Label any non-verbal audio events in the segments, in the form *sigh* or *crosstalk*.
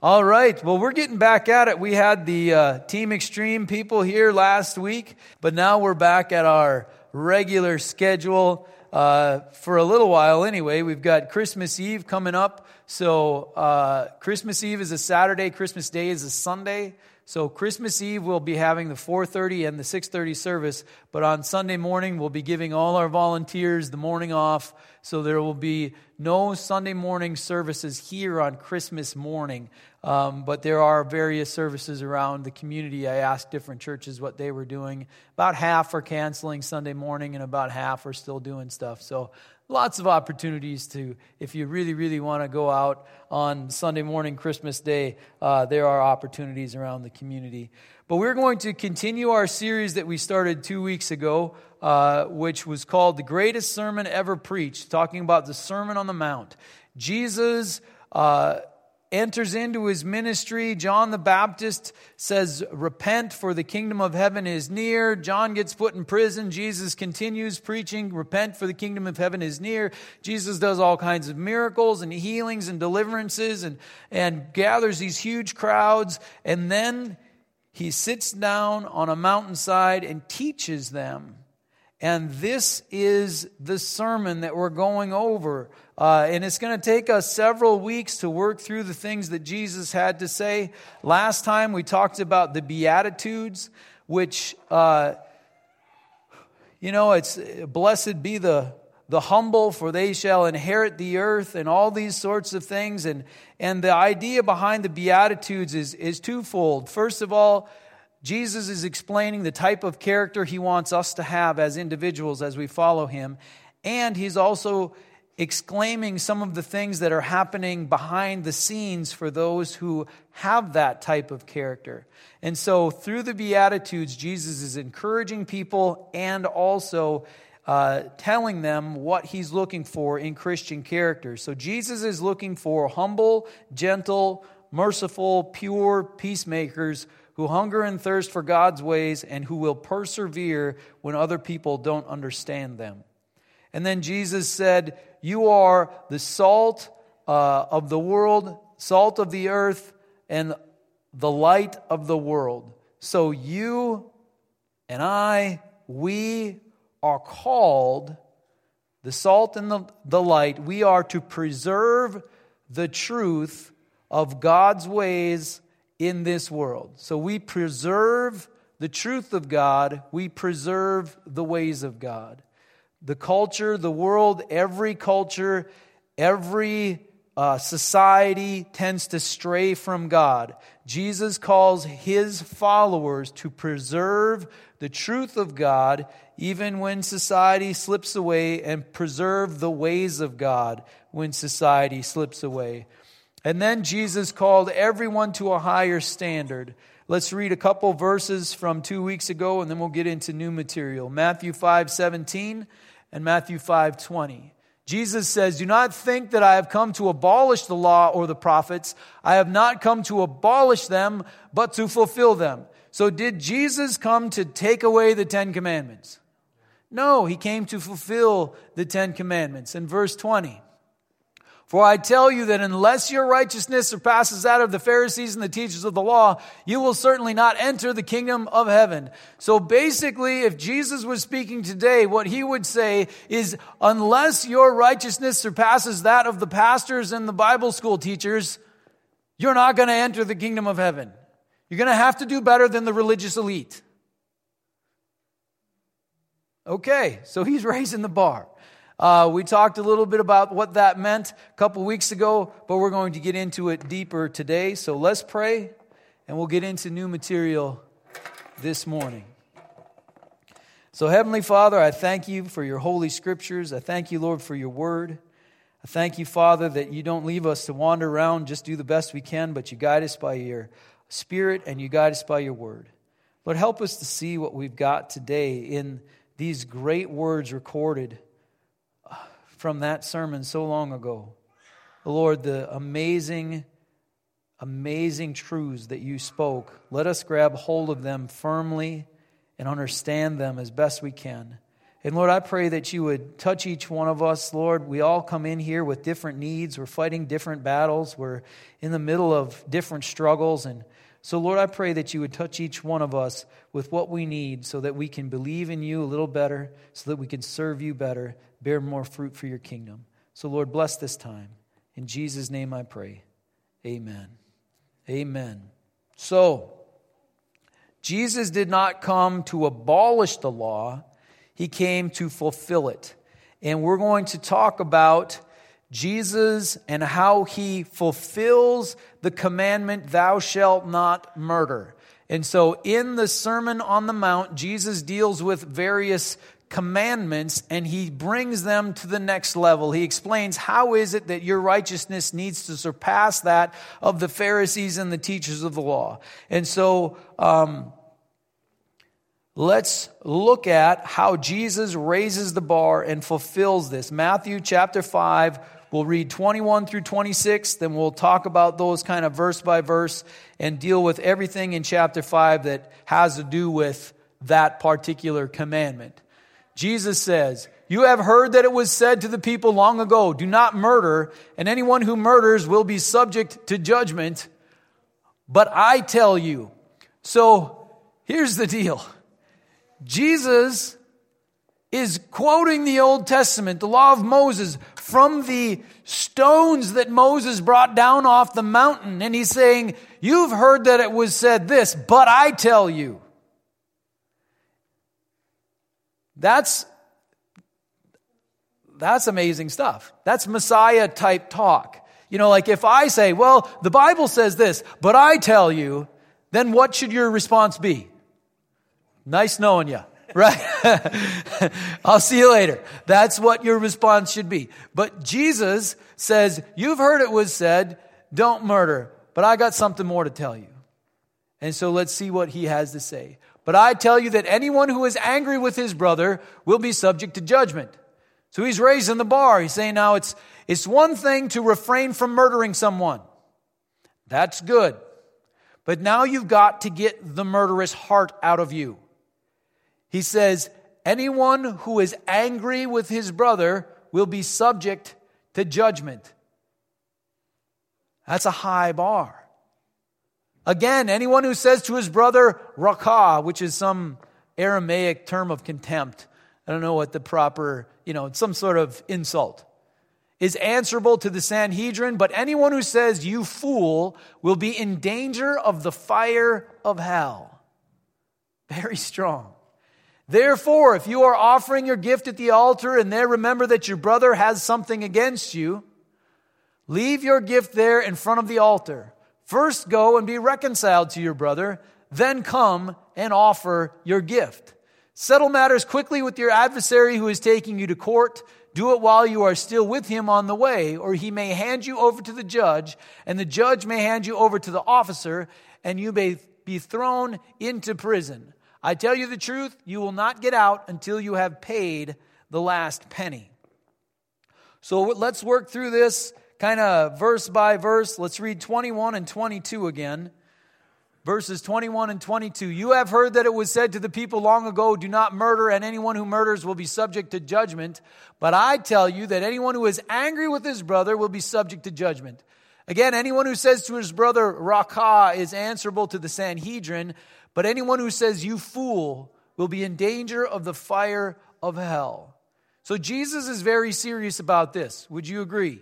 All right. Well, we're getting back at it. We had the uh, Team Extreme people here last week, but now we're back at our regular schedule uh, for a little while anyway. We've got Christmas Eve coming up. So, uh, Christmas Eve is a Saturday, Christmas Day is a Sunday. So Christmas Eve we'll be having the 4:30 and the 6:30 service, but on Sunday morning we'll be giving all our volunteers the morning off, so there will be no Sunday morning services here on Christmas morning. Um, but there are various services around the community. I asked different churches what they were doing. About half are canceling Sunday morning, and about half are still doing stuff. So lots of opportunities to, if you really, really want to go out on Sunday morning, Christmas Day, uh, there are opportunities around the community. But we're going to continue our series that we started two weeks ago, uh, which was called The Greatest Sermon Ever Preached, talking about the Sermon on the Mount. Jesus. Uh, enters into his ministry. John the Baptist says, Repent, for the kingdom of heaven is near. John gets put in prison. Jesus continues preaching, Repent, for the kingdom of heaven is near. Jesus does all kinds of miracles and healings and deliverances and, and gathers these huge crowds. And then he sits down on a mountainside and teaches them. And this is the sermon that we're going over uh, and it's going to take us several weeks to work through the things that Jesus had to say. Last time we talked about the Beatitudes, which, uh, you know, it's blessed be the, the humble, for they shall inherit the earth, and all these sorts of things. And, and the idea behind the Beatitudes is, is twofold. First of all, Jesus is explaining the type of character he wants us to have as individuals as we follow him. And he's also exclaiming some of the things that are happening behind the scenes for those who have that type of character. And so, through the Beatitudes, Jesus is encouraging people and also uh, telling them what he's looking for in Christian character. So, Jesus is looking for humble, gentle, merciful, pure peacemakers who hunger and thirst for God's ways and who will persevere when other people don't understand them. And then Jesus said, You are the salt uh, of the world, salt of the earth, and the light of the world. So you and I, we are called the salt and the, the light. We are to preserve the truth of God's ways in this world. So we preserve the truth of God, we preserve the ways of God. The culture, the world, every culture, every uh, society tends to stray from God. Jesus calls his followers to preserve the truth of God even when society slips away and preserve the ways of God when society slips away. And then Jesus called everyone to a higher standard. Let's read a couple verses from two weeks ago and then we'll get into new material. Matthew 5 17 and Matthew 5 20. Jesus says, Do not think that I have come to abolish the law or the prophets. I have not come to abolish them, but to fulfill them. So, did Jesus come to take away the Ten Commandments? No, he came to fulfill the Ten Commandments. In verse 20, for I tell you that unless your righteousness surpasses that of the Pharisees and the teachers of the law, you will certainly not enter the kingdom of heaven. So basically, if Jesus was speaking today, what he would say is, unless your righteousness surpasses that of the pastors and the Bible school teachers, you're not going to enter the kingdom of heaven. You're going to have to do better than the religious elite. Okay, so he's *laughs* raising the bar. Uh, we talked a little bit about what that meant a couple weeks ago, but we're going to get into it deeper today. So let's pray, and we'll get into new material this morning. So, Heavenly Father, I thank you for your holy scriptures. I thank you, Lord, for your word. I thank you, Father, that you don't leave us to wander around, just do the best we can, but you guide us by your spirit and you guide us by your word. Lord, help us to see what we've got today in these great words recorded from that sermon so long ago. Lord, the amazing, amazing truths that you spoke, let us grab hold of them firmly and understand them as best we can. And Lord, I pray that you would touch each one of us, Lord. We all come in here with different needs. We're fighting different battles. We're in the middle of different struggles. And so, Lord, I pray that you would touch each one of us with what we need so that we can believe in you a little better, so that we can serve you better, bear more fruit for your kingdom. So, Lord, bless this time. In Jesus' name I pray. Amen. Amen. So, Jesus did not come to abolish the law, he came to fulfill it. And we're going to talk about Jesus and how he fulfills the commandment, Thou shalt not murder. And so in the Sermon on the Mount, Jesus deals with various commandments and he brings them to the next level. He explains how is it that your righteousness needs to surpass that of the Pharisees and the teachers of the law. And so, um, let's look at how Jesus raises the bar and fulfills this. Matthew chapter 5, we'll read 21 through 26, then we'll talk about those kind of verse by verse and deal with everything in chapter 5 that has to do with that particular commandment. Jesus says, You have heard that it was said to the people long ago, Do not murder, and anyone who murders will be subject to judgment. But I tell you. So here's the deal Jesus is quoting the Old Testament, the law of Moses, from the stones that Moses brought down off the mountain. And he's saying, You've heard that it was said this, but I tell you. That's that's amazing stuff. That's Messiah type talk. You know, like if I say, well, the Bible says this, but I tell you, then what should your response be? Nice knowing you, right? *laughs* I'll see you later. That's what your response should be. But Jesus says, you've heard it was said, don't murder, but I got something more to tell you. And so let's see what he has to say. But I tell you that anyone who is angry with his brother will be subject to judgment. So he's raising the bar. He's saying now it's, it's one thing to refrain from murdering someone. That's good. But now you've got to get the murderous heart out of you. He says, anyone who is angry with his brother will be subject to judgment. That's a high bar. Again, anyone who says to his brother, raca, which is some Aramaic term of contempt, I don't know what the proper, you know, some sort of insult, is answerable to the Sanhedrin, but anyone who says, you fool, will be in danger of the fire of hell. Very strong. Therefore, if you are offering your gift at the altar and there remember that your brother has something against you, leave your gift there in front of the altar. First go and be reconciled to your brother, then come and offer your gift. Settle matters quickly with your adversary who is taking you to court. Do it while you are still with him on the way, or he may hand you over to the judge, and the judge may hand you over to the officer, and you may be thrown into prison. I tell you the truth, you will not get out until you have paid the last penny. So let's work through this kind of verse by verse. Let's read 21 and 22 again. Verses 21 and 22. You have heard that it was said to the people long ago, Do not murder, and anyone who murders will be subject to judgment. But I tell you that anyone who is angry with his brother will be subject to judgment. Again, anyone who says to his brother, Raca, is answerable to the Sanhedrin. But anyone who says, You fool, will be in danger of the fire of hell. So Jesus is very serious about this. Would you agree?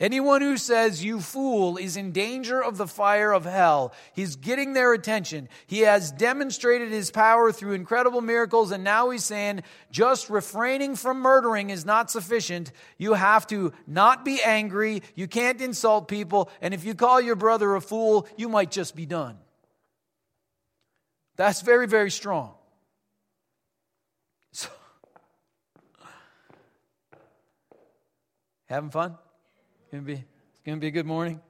Anyone who says, you fool, is in danger of the fire of hell. He's getting their attention. He has demonstrated his power through incredible miracles, and now he's saying, just refraining from murdering is not sufficient. You have to not be angry. You can't insult people. And if you call your brother a fool, you might just be done. That's very, very strong. So, having fun? Gonna be, it's gonna be a good morning.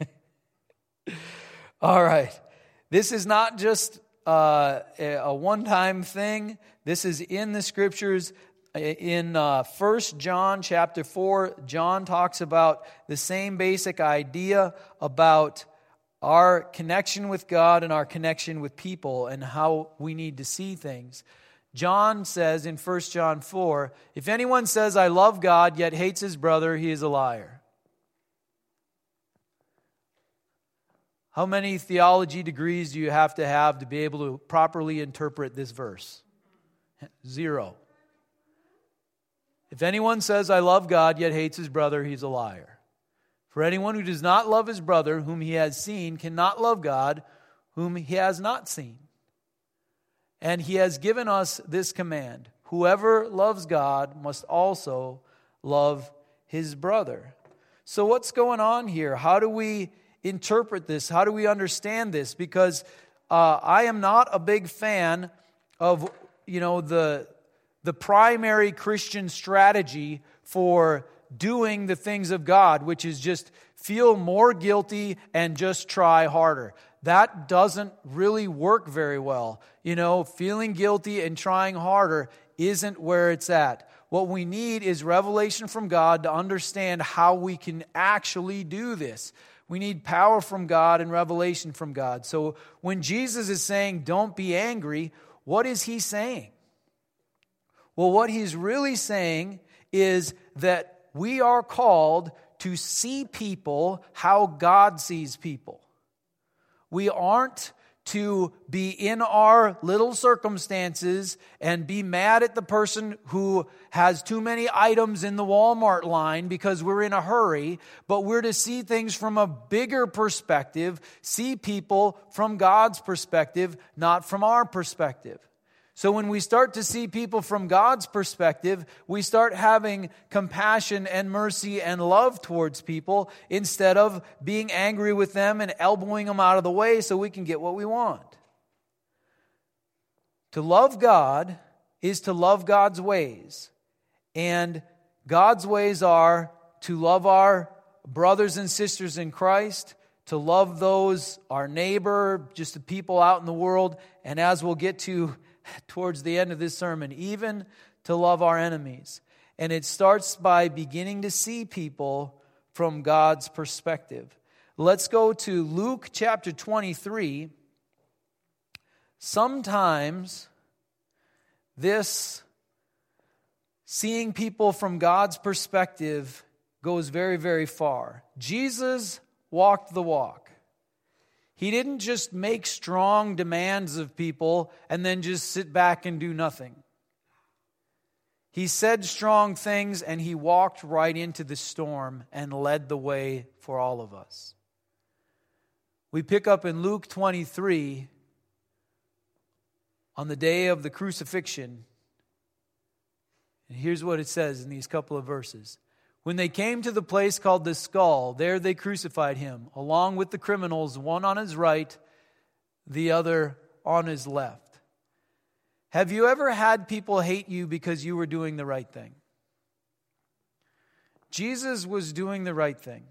*laughs* All right. This is not just uh, a one time thing. This is in the scriptures. In uh, 1 John chapter 4, John talks about the same basic idea about our connection with God and our connection with people and how we need to see things. John says in 1 John 4 if anyone says, I love God, yet hates his brother, he is a liar. How many theology degrees do you have to have to be able to properly interpret this verse? Zero. If anyone says, I love God, yet hates his brother, he's a liar. For anyone who does not love his brother, whom he has seen, cannot love God, whom he has not seen. And he has given us this command whoever loves God must also love his brother. So, what's going on here? How do we interpret this? How do we understand this? Because uh, I am not a big fan of, you know, the, the primary Christian strategy for doing the things of God, which is just feel more guilty and just try harder that doesn't really work very well. You know, feeling guilty and trying harder isn't where it's at. What we need is revelation from God to understand how we can actually do this. We need power from God and revelation from God. So when Jesus is saying, don't be angry, what is he saying? Well, what he's really saying is that we are called to see people how God sees people. We aren't to be in our little circumstances and be mad at the person who has too many items in the Walmart line because we're in a hurry, but we're to see things from a bigger perspective, see people from God's perspective, not from our perspective. So when we start to see people from God's perspective, we start having compassion and mercy and love towards people instead of being angry with them and elbowing them out of the way so we can get what we want. To love God is to love God's ways. And God's ways are to love our brothers and sisters in Christ, to love those, our neighbor, just the people out in the world, and as we'll get to *laughs* towards the end of this sermon, even to love our enemies. And it starts by beginning to see people from God's perspective. Let's go to Luke chapter 23. Sometimes this seeing people from God's perspective goes very, very far. Jesus walked the walk. He didn't just make strong demands of people and then just sit back and do nothing. He said strong things and he walked right into the storm and led the way for all of us. We pick up in Luke 23 on the day of the crucifixion. And here's what it says in these couple of verses when they came to the place called the skull, there they crucified him, along with the criminals, one on his right, the other on his left. Have you ever had people hate you because you were doing the right thing? Jesus was doing the right thing.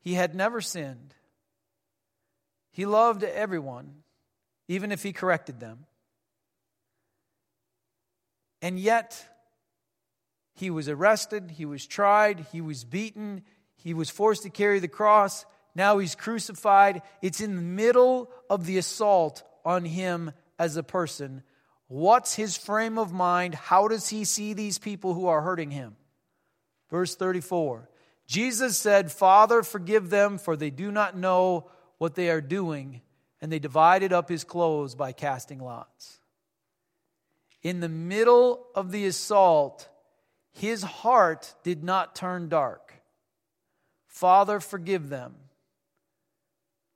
He had never sinned. He loved everyone, even if he corrected them. And yet, he was arrested, he was tried, he was beaten, he was forced to carry the cross. Now he's crucified. It's in the middle of the assault on him as a person. What's his frame of mind? How does he see these people who are hurting him? Verse 34 Jesus said, Father, forgive them, for they do not know what they are doing. And they divided up his clothes by casting lots. In the middle of the assault, his heart did not turn dark. Father, forgive them.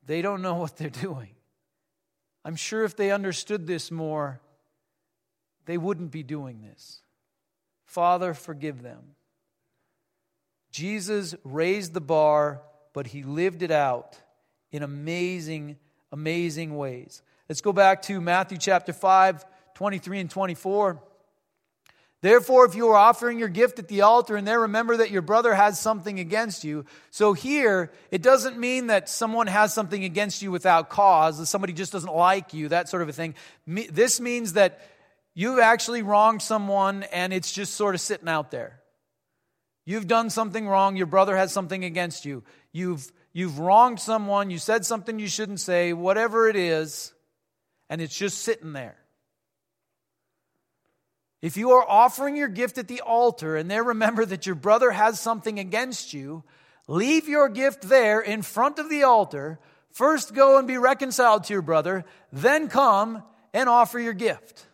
They don't know *laughs* what they're doing. I'm sure if they understood this more, they wouldn't be doing this. Father, forgive them. Jesus raised the bar, but he lived it out in amazing, amazing ways. Let's go back to Matthew chapter 5, 23 and 24. Therefore, if you are offering your gift at the altar and there remember that your brother has something against you. So here, it doesn't mean that someone has something against you without cause, that somebody just doesn't like you, that sort of a thing. This means that you've actually wronged someone and it's just sort of sitting out there. You've done something wrong, your brother has something against you. You've, you've wronged someone, you said something you shouldn't say, whatever it is, and it's just sitting there. If you are offering your gift at the altar and there remember that your brother has something against you, leave your gift there in front of the altar. First go and be reconciled to your brother, then come and offer your gift.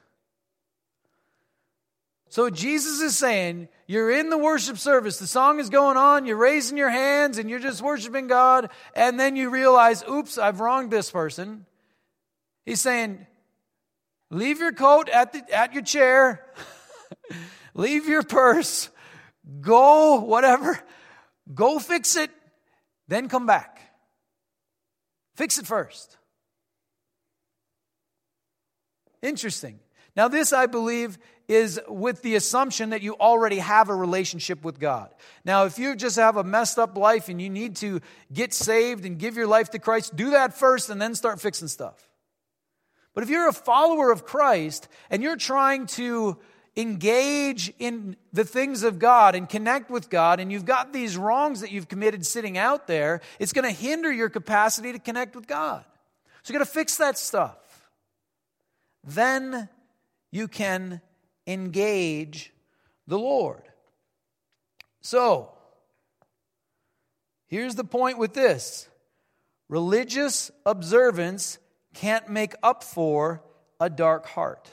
So Jesus is saying, you're in the worship service, the song is going on, you're raising your hands and you're just worshiping God, and then you realize, oops, I've wronged this person. He's saying, leave your coat at, the, at your chair, *laughs* leave your purse, go, whatever, go fix it, then come back. Fix it first. Interesting. Now, this, I believe, is with the assumption that you already have a relationship with God. Now, if you just have a messed up life and you need to get saved and give your life to Christ, do that first and then start fixing stuff. But if you're a follower of Christ and you're trying to engage in the things of God and connect with God, and you've got these wrongs that you've committed sitting out there, it's going to hinder your capacity to connect with God. So you got to fix that stuff. Then you can engage the Lord. So, here's the point with this religious observance can't make up for a dark heart.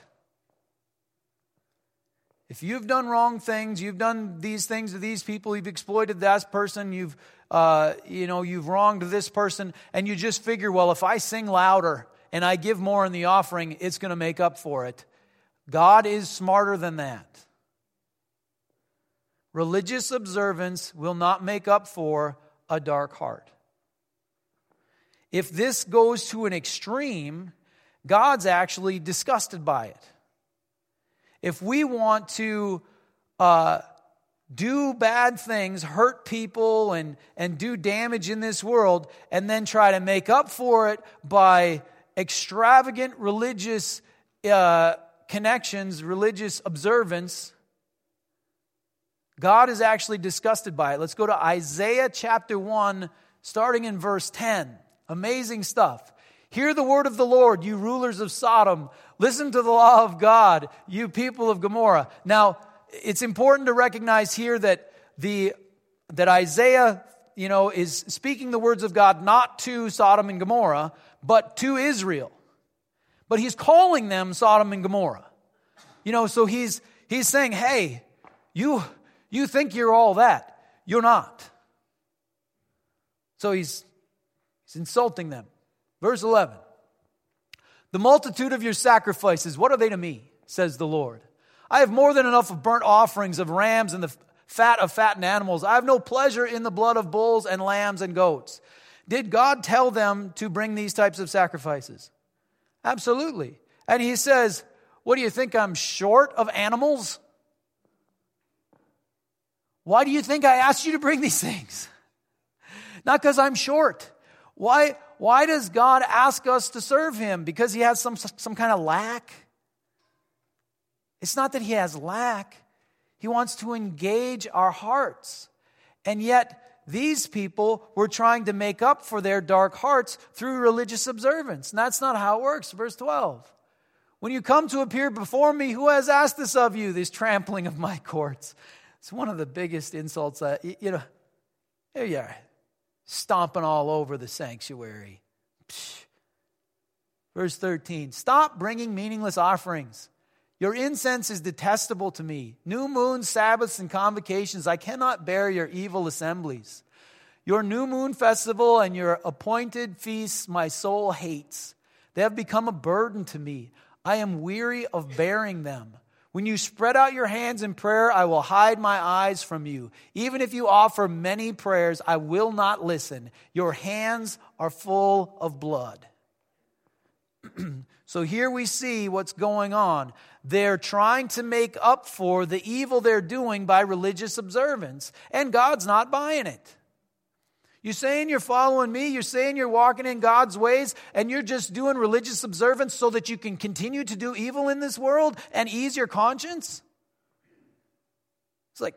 If you've done wrong things, you've done these things to these people, you've exploited that person, you've uh, you know you've wronged this person, and you just figure, well, if I sing louder and I give more in the offering, it's going to make up for it. God is smarter than that. Religious observance will not make up for a dark heart. If this goes to an extreme, God's actually disgusted by it. If we want to uh, do bad things, hurt people, and, and do damage in this world, and then try to make up for it by extravagant religious uh, connections, religious observance, God is actually disgusted by it. Let's go to Isaiah chapter 1, starting in verse 10. Amazing stuff. Hear the word of the Lord, you rulers of Sodom. Listen to the law of God, you people of Gomorrah. Now, it's important to recognize here that the that Isaiah, you know, is speaking the words of God not to Sodom and Gomorrah, but to Israel. But he's calling them Sodom and Gomorrah. You know, so he's he's saying, "Hey, you you think you're all that. You're not." So he's he's insulting them. Verse 11. The multitude of your sacrifices, what are they to me? says the Lord. I have more than enough of burnt offerings of rams and the fat of fattened animals. I have no pleasure in the blood of bulls and lambs and goats. Did God tell them to bring these types of sacrifices? Absolutely. And he says, What do you think? I'm short of animals? Why do you think I asked you to bring these *laughs* things? Not because I'm short. Why, why does God ask us to serve him? Because he has some, some kind of lack? It's not that he has lack, he wants to engage our hearts. And yet, these people were trying to make up for their dark hearts through religious observance. And that's not how it works. Verse 12. When you come to appear before me, who has asked this of you, this trampling of my courts? It's one of the biggest insults that, you know, here you are, stomping all over the sanctuary. Verse 13 Stop bringing meaningless offerings. Your incense is detestable to me. New moons, Sabbaths, and convocations, I cannot bear your evil assemblies. Your new moon festival and your appointed feasts, my soul hates. They have become a burden to me. I am weary of bearing them. When you spread out your hands in prayer, I will hide my eyes from you. Even if you offer many prayers, I will not listen. Your hands are full of blood. *clears throat* so here we see what's going on. They're trying to make up for the evil they're doing by religious observance, and God's not buying it. You're saying you're following me, you're saying you're walking in God's ways, and you're just doing religious observance so that you can continue to do evil in this world and ease your conscience? It's like,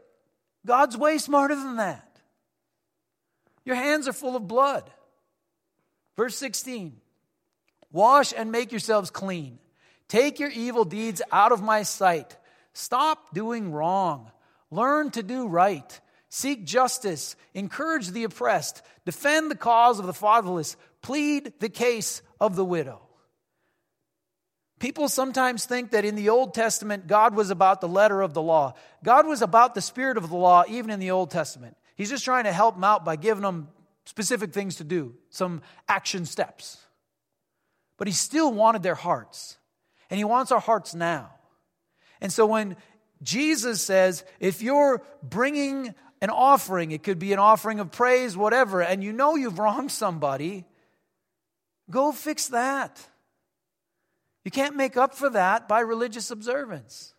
God's way smarter than that. Your hands are full of blood. Verse 16 Wash and make yourselves clean. Take your evil deeds out of my sight. Stop doing wrong. Learn to do right. Seek justice. Encourage the oppressed. Defend the cause of the fatherless. Plead the case of the widow. People sometimes think that in the Old Testament, God was about the letter of the law. God was about the spirit of the law, even in the Old Testament. He's just trying to help them out by giving them specific things to do, some action steps. But He still wanted their hearts, and He wants our hearts now. And so when Jesus says, if you're bringing an offering, it could be an offering of praise, whatever, and you know you've wronged somebody, go fix that. You can't make up for that by religious observance.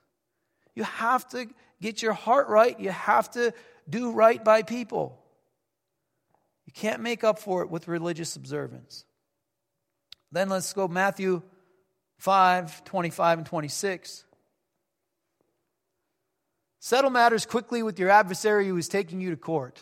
You have to get your heart right. You have to do right by people. You can't make up for it with religious observance. Then let's go Matthew 5 25 and 26. Settle matters quickly with your adversary who is taking you to court.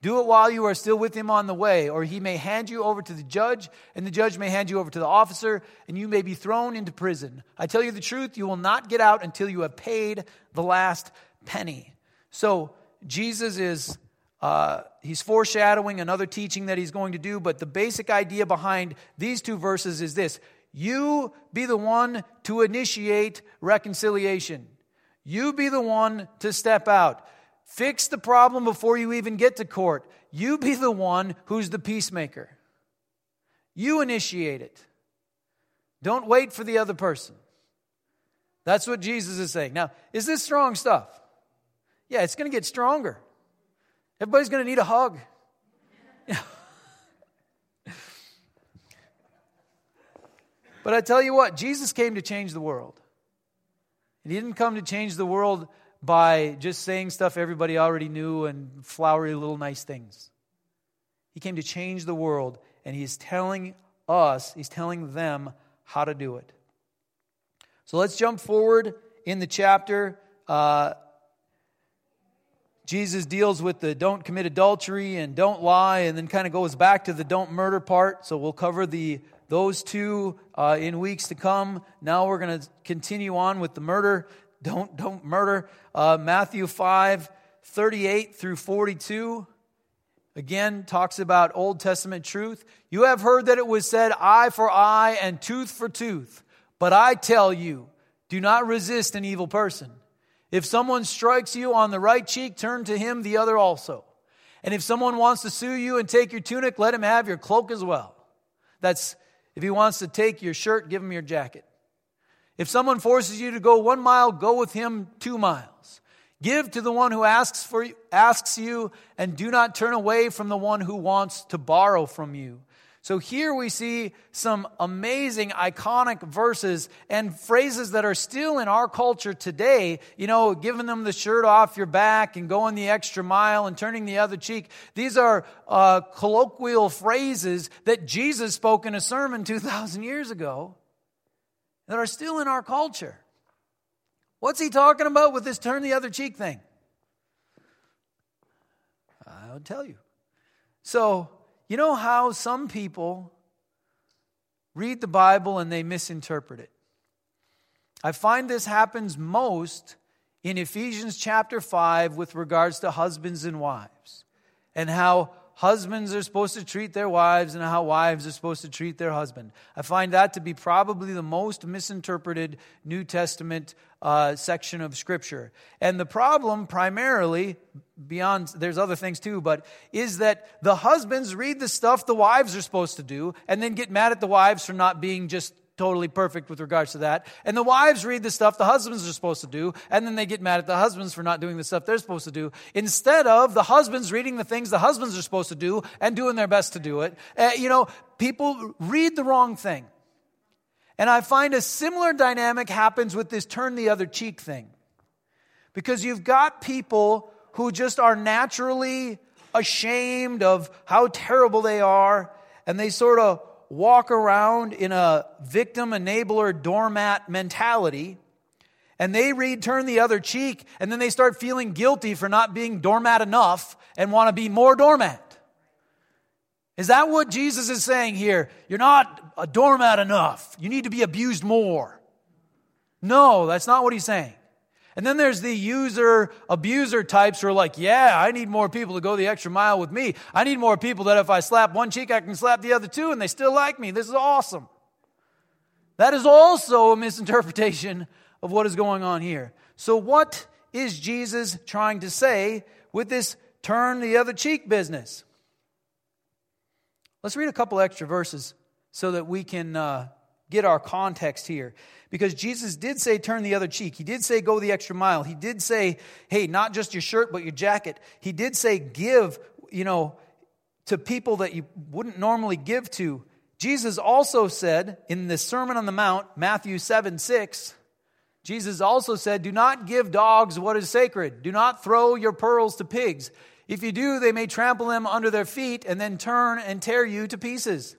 Do it while you are still with him on the way, or he may hand you over to the judge, and the judge may hand you over to the officer, and you may be thrown into prison. I tell you the truth, you will not get out until you have paid the last penny. So, Jesus is, uh, he's foreshadowing another teaching that he's going to do, but the basic idea behind these two verses is this You be the one to initiate reconciliation. You be the one to step out. Fix the problem before you even get to court. You be the one who's the peacemaker. You initiate it. Don't wait for the other person. That's what Jesus is saying. Now, is this strong stuff? Yeah, it's going to get stronger. Everybody's going to need a hug. *laughs* but I tell you what, Jesus came to change the world. He didn't come to change the world by just saying stuff everybody already knew and flowery little nice things. He came to change the world, and he's telling us, he's telling them how to do it. So let's jump forward in the chapter. Uh, Jesus deals with the don't commit adultery and don't lie, and then kind of goes back to the don't murder part. So we'll cover the those two uh, in weeks to come. Now we're going to continue on with the murder. *laughs* Don't, don't murder. Uh, Matthew 5, 38 through 42. Again, talks about Old Testament truth. You have heard that it was said, eye for eye and tooth for tooth. But I tell you, do not resist an evil person. If someone strikes you on the right cheek, turn to him the other also. And if someone wants to sue you and take your tunic, let him have your cloak as well. That's if he wants to take your shirt, give him your jacket. If someone forces you to go one mile, go with him two miles. Give to the one who asks, for, asks you, and do not turn away from the one who wants to borrow from you. So here we see some amazing, iconic verses and phrases that are still in our culture today. You know, giving them the shirt off your back and going the extra mile and turning the other cheek. These are uh, colloquial phrases that Jesus spoke in a sermon 2,000 years ago that are still in our culture. What's he talking about with this turn the other cheek thing? I'll tell you. So, you know how some people read the Bible and they misinterpret it? I find this happens most in Ephesians chapter 5 with regards to husbands and wives and how husbands are supposed to treat their wives and how wives are supposed to treat their husband. I find that to be probably the most misinterpreted New Testament uh, section of Scripture. And the problem, primarily, beyond, there's other things too, but is that the husbands read the stuff the wives are supposed to do and then get mad at the wives for not being just totally perfect with regards to that. And the wives read the stuff the husbands are supposed to do, and then they get mad at the husbands for not doing the stuff they're supposed to do. Instead of the husbands reading the things the husbands are supposed to do and doing their best to do it, uh, you know, people read the wrong thing. And I find a similar dynamic happens with this turn the other cheek thing. Because you've got people who just are naturally ashamed of how terrible they are, and they sort of walk around in a victim enabler doormat mentality and they read turn the other cheek and then they start feeling guilty for not being doormat enough and want to be more doormat. Is that what Jesus is saying here? You're not a doormat enough. You need to be abused more. No, that's not what he's saying. And then there's the user abuser types who are like, yeah, I need more people to go the extra mile with me. I need more people that if I slap one cheek, I can slap the other two and they still like me. This is awesome. That is also a misinterpretation of what is going on here. So, what is Jesus trying to say with this turn the other cheek business? Let's read a couple extra verses so that we can uh, get our context here. Because Jesus did say, turn the other cheek. He did say, go the extra mile. He did say, hey, not just your shirt, but your jacket. He did say, give, you know, to people that you wouldn't normally give to. Jesus also said in the Sermon on the Mount, Matthew 7 6, Jesus also said, Do not give dogs what is sacred. Do not throw your pearls to pigs. If you do, they may trample them under their feet and then turn and tear you to pieces.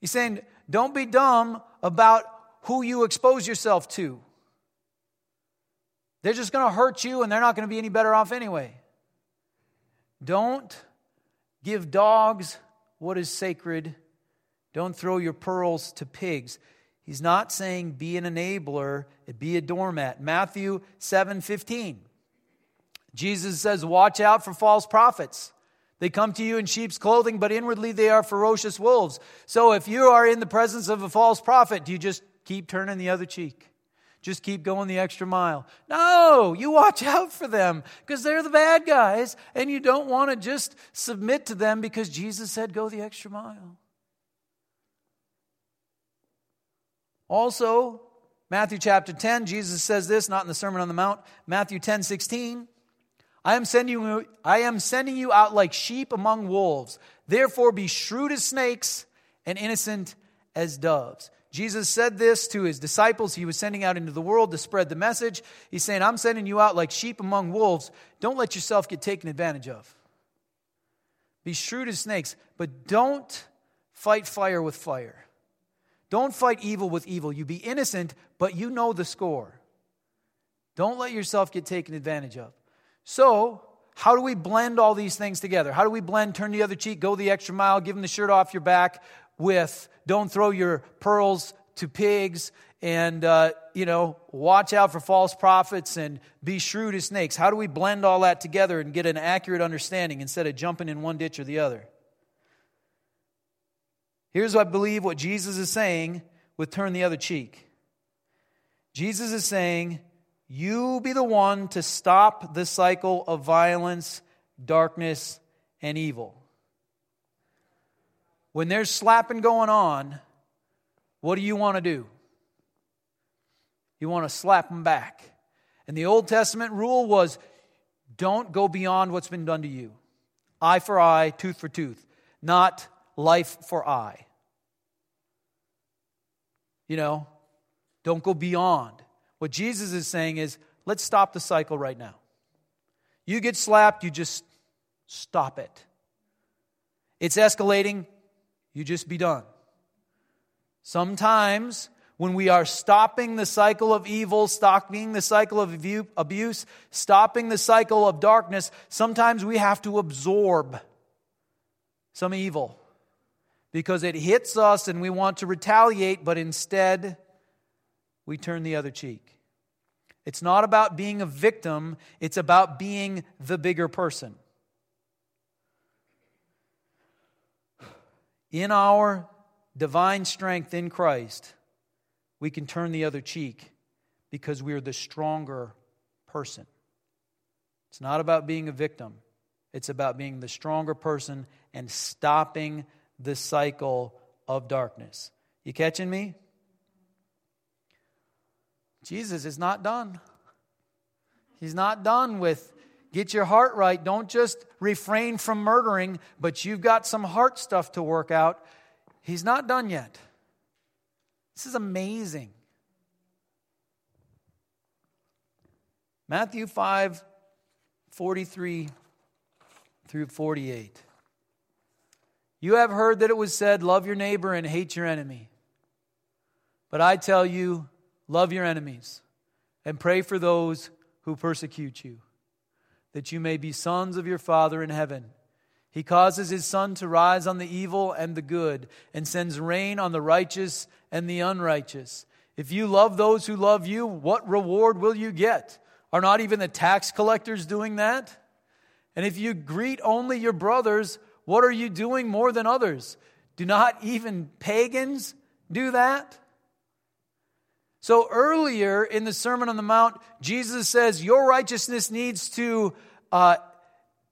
He's saying, Don't be dumb about who you expose yourself to. They're just going to hurt you and they're not going to be any better off anyway. Don't give dogs what is sacred. Don't throw your pearls to pigs. He's not saying be an enabler, be a doormat. Matthew 7 15. Jesus says, Watch out for false prophets. They come to you in sheep's clothing, but inwardly they are ferocious wolves. So if you are in the presence of a false prophet, do you just keep turning the other cheek? Just keep going the extra mile. No, you watch out for them because they're the bad guys, and you don't want to just submit to them because Jesus said go the extra mile. Also, Matthew chapter 10, Jesus says this, not in the Sermon on the Mount. Matthew 10, 16. I am sending you, I am sending you out like sheep among wolves. Therefore be shrewd as snakes and innocent as doves. Jesus said this to his disciples. He was sending out into the world to spread the message. He's saying, I'm sending you out like sheep among wolves. Don't let yourself get taken advantage of. Be shrewd as snakes, but don't fight fire with fire. Don't fight evil with evil. You be innocent, but you know the score. Don't let yourself get taken advantage of. So, how do we blend all these things together? How do we blend turn the other cheek, go the extra mile, give them the shirt off your back with don't throw your pearls to pigs and, uh, you know, watch out for false prophets and be shrewd as snakes? How do we blend all that together and get an accurate understanding instead of jumping in one ditch or the other? Here's what I believe what Jesus is saying with turn the other cheek. Jesus is saying, You be the one to stop the cycle of violence, darkness, and evil. When there's slapping going on, what do you want to do? You want to slap them back. And the Old Testament rule was don't go beyond what's been done to you. Eye for eye, tooth for tooth. Not life for eye. You know, don't go beyond. What Jesus is saying is, let's stop the cycle right now. You get slapped, you just stop it. It's escalating, you just be done. Sometimes, when we are stopping the cycle of evil, stopping the cycle of abuse, stopping the cycle of darkness, sometimes we have to absorb some evil because it hits us and we want to retaliate, but instead we turn the other cheek. It's not about being a victim, it's about being the bigger person. In our divine strength in Christ, we can turn the other cheek because we are the stronger person. It's not about being a victim, it's about being the stronger person and stopping the cycle of darkness. You catching me? Jesus is not done. He's not done with get your heart right. Don't just refrain from murdering, but you've got some heart stuff to work out. He's not done yet. This is amazing. Matthew 5 43 through 48. You have heard that it was said, Love your neighbor and hate your enemy. But I tell you, love your enemies and pray for those who persecute you, that you may be sons of your Father in heaven. He causes his sun to rise on the evil and the good, and sends rain on the righteous and the unrighteous. If you love those who love you, what reward will you get? Are not even the tax collectors doing that? And if you greet only your brothers, what are you doing more than others? Do not even pagans do that? So earlier in the Sermon on the Mount, Jesus says, Your righteousness needs to uh,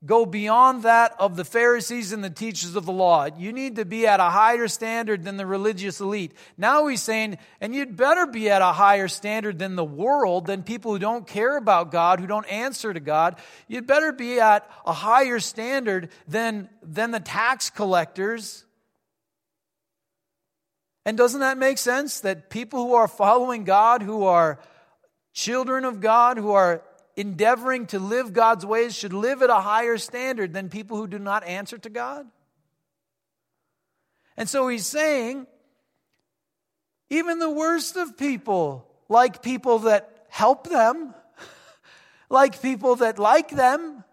go beyond that of the Pharisees and the teachers of the law. You need to be at a higher standard than the religious elite. Now he's saying, and you'd better be at a higher standard than the world, than people who don't care about God, who don't answer to God. You'd better be at a higher standard than, than the tax collectors. And doesn't that make sense? That people who are following God, who are children of God, who are endeavoring to live God's ways should live at a higher standard than people who do not answer to God? And so he's saying, even the worst of people, like people that help them, *laughs* like people that like them,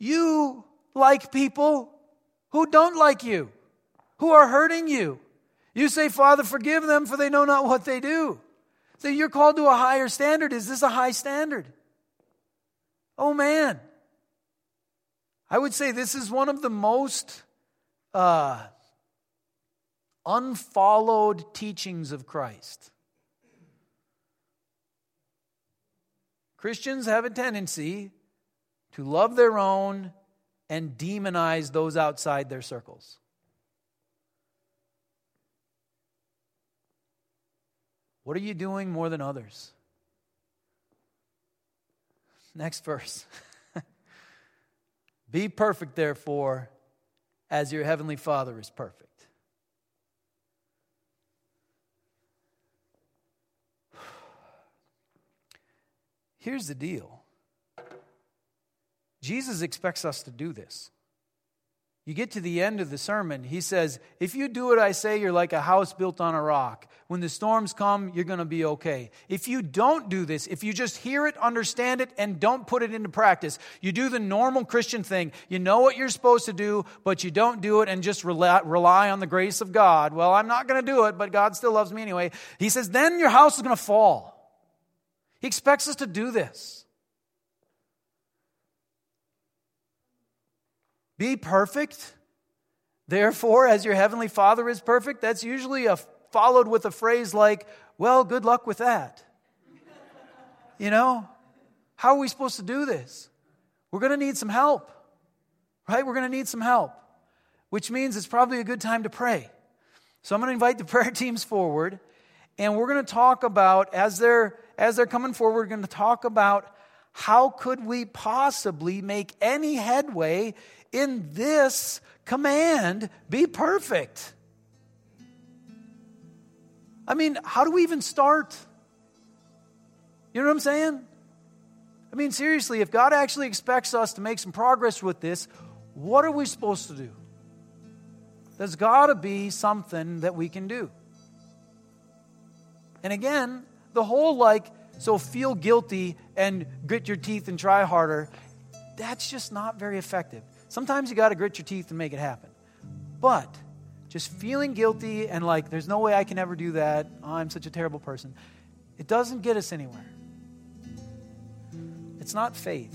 you like people who don't like you, who are hurting you. You say, Father, forgive them, for they know not what they do. So you're called to a higher standard. Is this a high standard? Oh man. I would say this is one of the most uh, unfollowed teachings of Christ. Christians have a tendency to love their own and demonize those outside their circles. What are you doing more than others? Next verse. *laughs* Be perfect, therefore, as your heavenly Father is perfect. *sighs* Here's the deal Jesus expects us to do this. You get to the end of the sermon, he says, If you do what I say, you're like a house built on a rock. When the storms come, you're going to be okay. If you don't do this, if you just hear it, understand it, and don't put it into practice, you do the normal Christian thing. You know what you're supposed to do, but you don't do it and just rely, on the grace of God. Well, I'm not going to do it, but God still loves me anyway. He says, Then your house is going to fall. He expects us to do this. Be perfect, therefore, as your heavenly Father is perfect. That's usually a, followed with a phrase like, well, good luck with that. You know? How are we supposed to do this? We're going to need some help, right? We're going to need some help, which means it's probably a good time to pray. So I'm going to invite the *laughs* prayer teams forward, and we're going to talk about, as they're, as they're coming forward, we're going to talk about how could we possibly make any headway in this command be perfect. I mean, how do we even start? You know what I'm saying? I mean, seriously, if God actually expects us to make some progress with this, what are we supposed to do? There's got to be something that we can do. And again, the whole like, so feel guilty and grit your teeth and try harder, that's just not very effective. Sometimes you got to grit your teeth and make it happen. But just feeling guilty and like, there's no way I can ever do that, oh, I'm such a terrible person, it doesn't get us anywhere. It's not faith.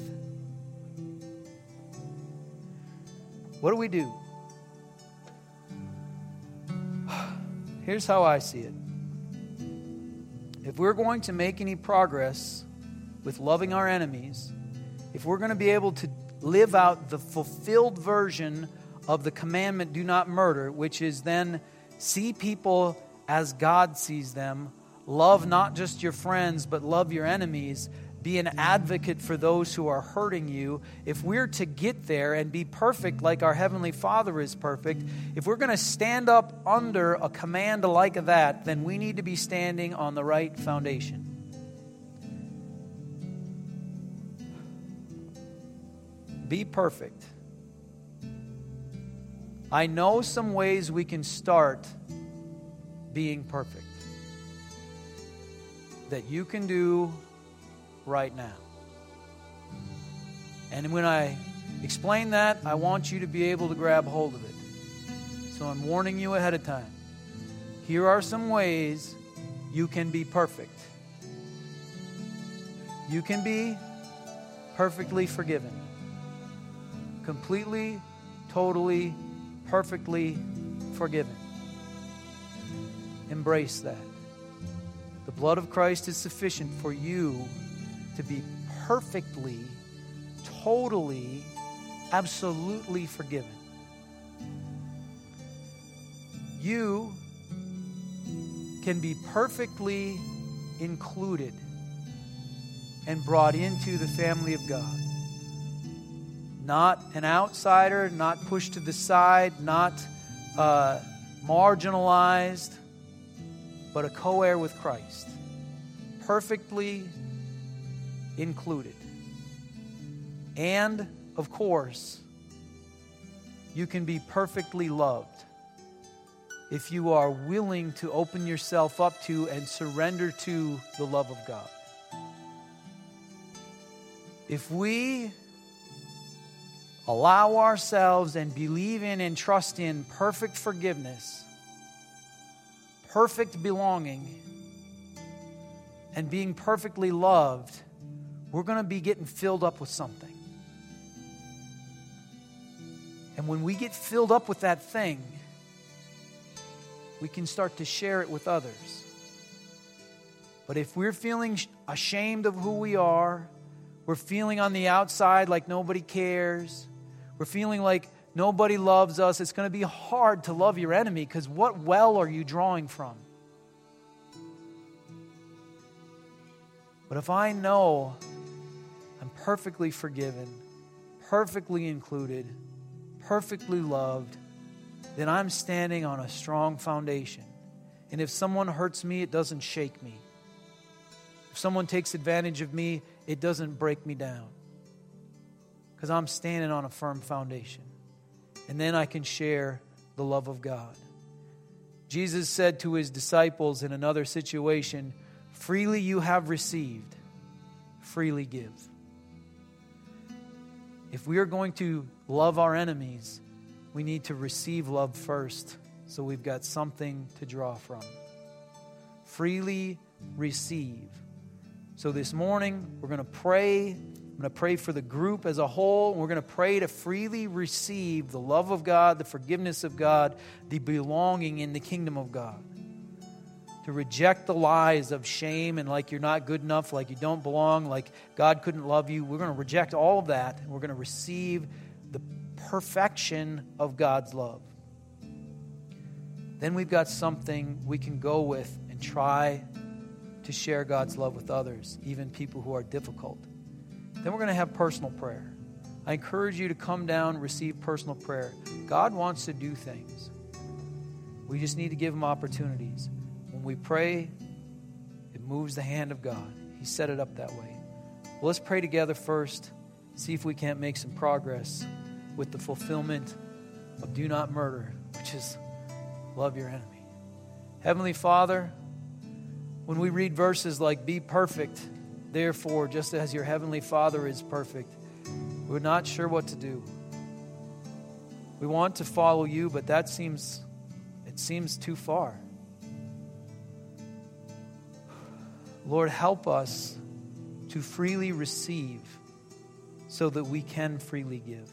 What do we do? *sighs* Here's how I see it. If we're going to make any progress with loving our enemies, if we're going to be able to live out the fulfilled version of the commandment, do not murder, which is then see people as God sees them, love not just your friends, but love your enemies, be an advocate for those who are hurting you. If we're to get there and be perfect like our Heavenly Father is perfect, if we're going to stand up under a command like that, then we need to be standing on the right foundation. Be perfect. I know some ways we can start being perfect that you can do right now. And when I explain that, I want you to be able to grab hold of it. So I'm warning you ahead of time. here are some ways you can be perfect. You can be perfectly forgiven, completely, totally, perfectly forgiven. Embrace that. The blood of Christ is sufficient for you to be perfectly, totally, absolutely forgiven. You can be perfectly included and brought into the family of God. Not an outsider, not pushed to the side, not uh, marginalized, but a co heir with Christ. Perfectly included. And, of course, you can be perfectly loved if you are willing to open yourself up to and surrender to the love of God. If we allow ourselves and believe in and trust in perfect forgiveness, perfect belonging, and being perfectly loved, we're going to be getting filled up with something. And when we get filled up with that thing, we can start to share it with others. But if we're feeling ashamed of who we are, we're feeling on the outside like nobody cares, we're feeling like nobody loves us, it's going to be hard to love your enemy because what well are you drawing from? But if I know I'm perfectly forgiven, perfectly included, perfectly loved, then I'm standing on a strong foundation. And if someone hurts me, it doesn't shake me. If someone takes advantage of me, it doesn't break me down. Because I'm standing on a firm foundation. And then I can share the love of God. Jesus said to his disciples in another situation, Freely you have received, freely give. If we are going to love our enemies, we need to receive love first so we've got something to draw from. Freely receive. So this morning, we're going to pray. I'm going to pray for the group as a whole. And We're going to pray to freely receive the love of God, the forgiveness of God, the belonging in the kingdom of God. To reject the lies of shame and like you're not good enough, like you don't belong, like God couldn't love you. We're going to reject all of that. And we're going to receive the perfection of God's love. Then we've got something we can go with and try to share God's love with others, even people who are difficult. Then we're going to have personal prayer. I encourage you to come down, receive personal prayer. God wants to do things. We just need to give him opportunities. When we pray, it moves the hand of God. He set it up that way. Well, let's pray together first, see if we can't make some progress with the fulfillment of do not murder, which is love your enemy. Heavenly Father, when we read verses like, Be perfect, therefore, just as your heavenly Father is perfect, we're not sure what to do. We want to follow you, but that seems, it seems too far. Lord, help us to freely receive so that we can freely give.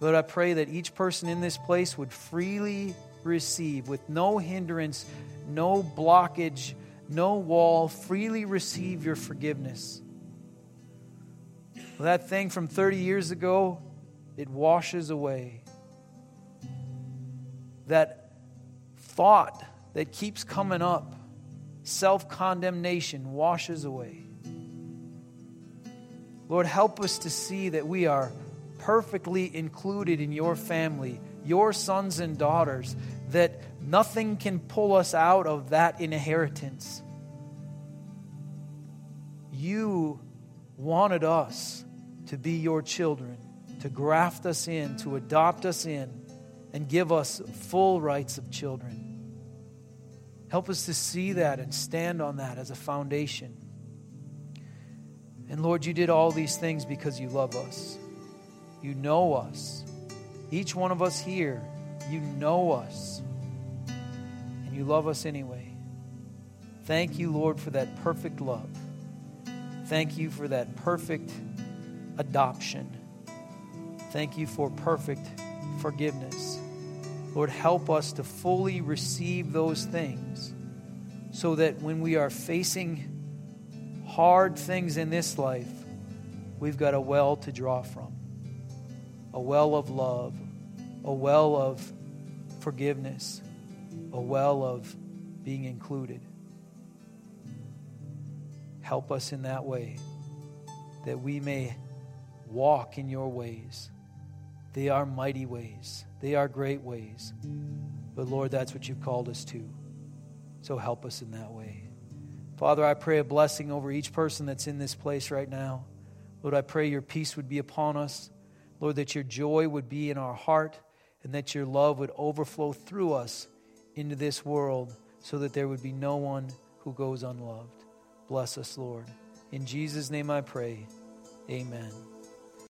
Lord, I pray that each person in this place would freely receive with no hindrance, no blockage, no wall, freely receive your forgiveness. That thing from 30 years ago, it washes away. That thought that keeps coming up, self condemnation, washes away. Lord, help us to see that we are perfectly included in your family, your sons and daughters, that nothing can pull us out of that inheritance. You wanted us to be your children, to graft us in, to adopt us in, and give us full rights of children. Help us to see that and stand on that as a foundation. And Lord, you did all these things because you love us. You know us. Each one of us here, you know us. You love us anyway. Thank you, Lord, for that perfect love. Thank you for that perfect adoption. Thank you for perfect forgiveness. Lord, help us to fully receive those things so that when we are facing hard things in this life, we've got a well to draw from a well of love, a well of forgiveness, a well of being included. Help us in that way that we may walk in your ways. They are mighty ways, they are great ways. But Lord, that's what you've called us to. So help us in that way. Father, I pray a blessing over each person that's in this place right now. Lord, I pray your peace would be upon us. Lord, that your joy would be in our heart and that your love would overflow through us into this world so that there would be no one who goes unloved. Bless us, Lord. In Jesus' name I pray. Amen.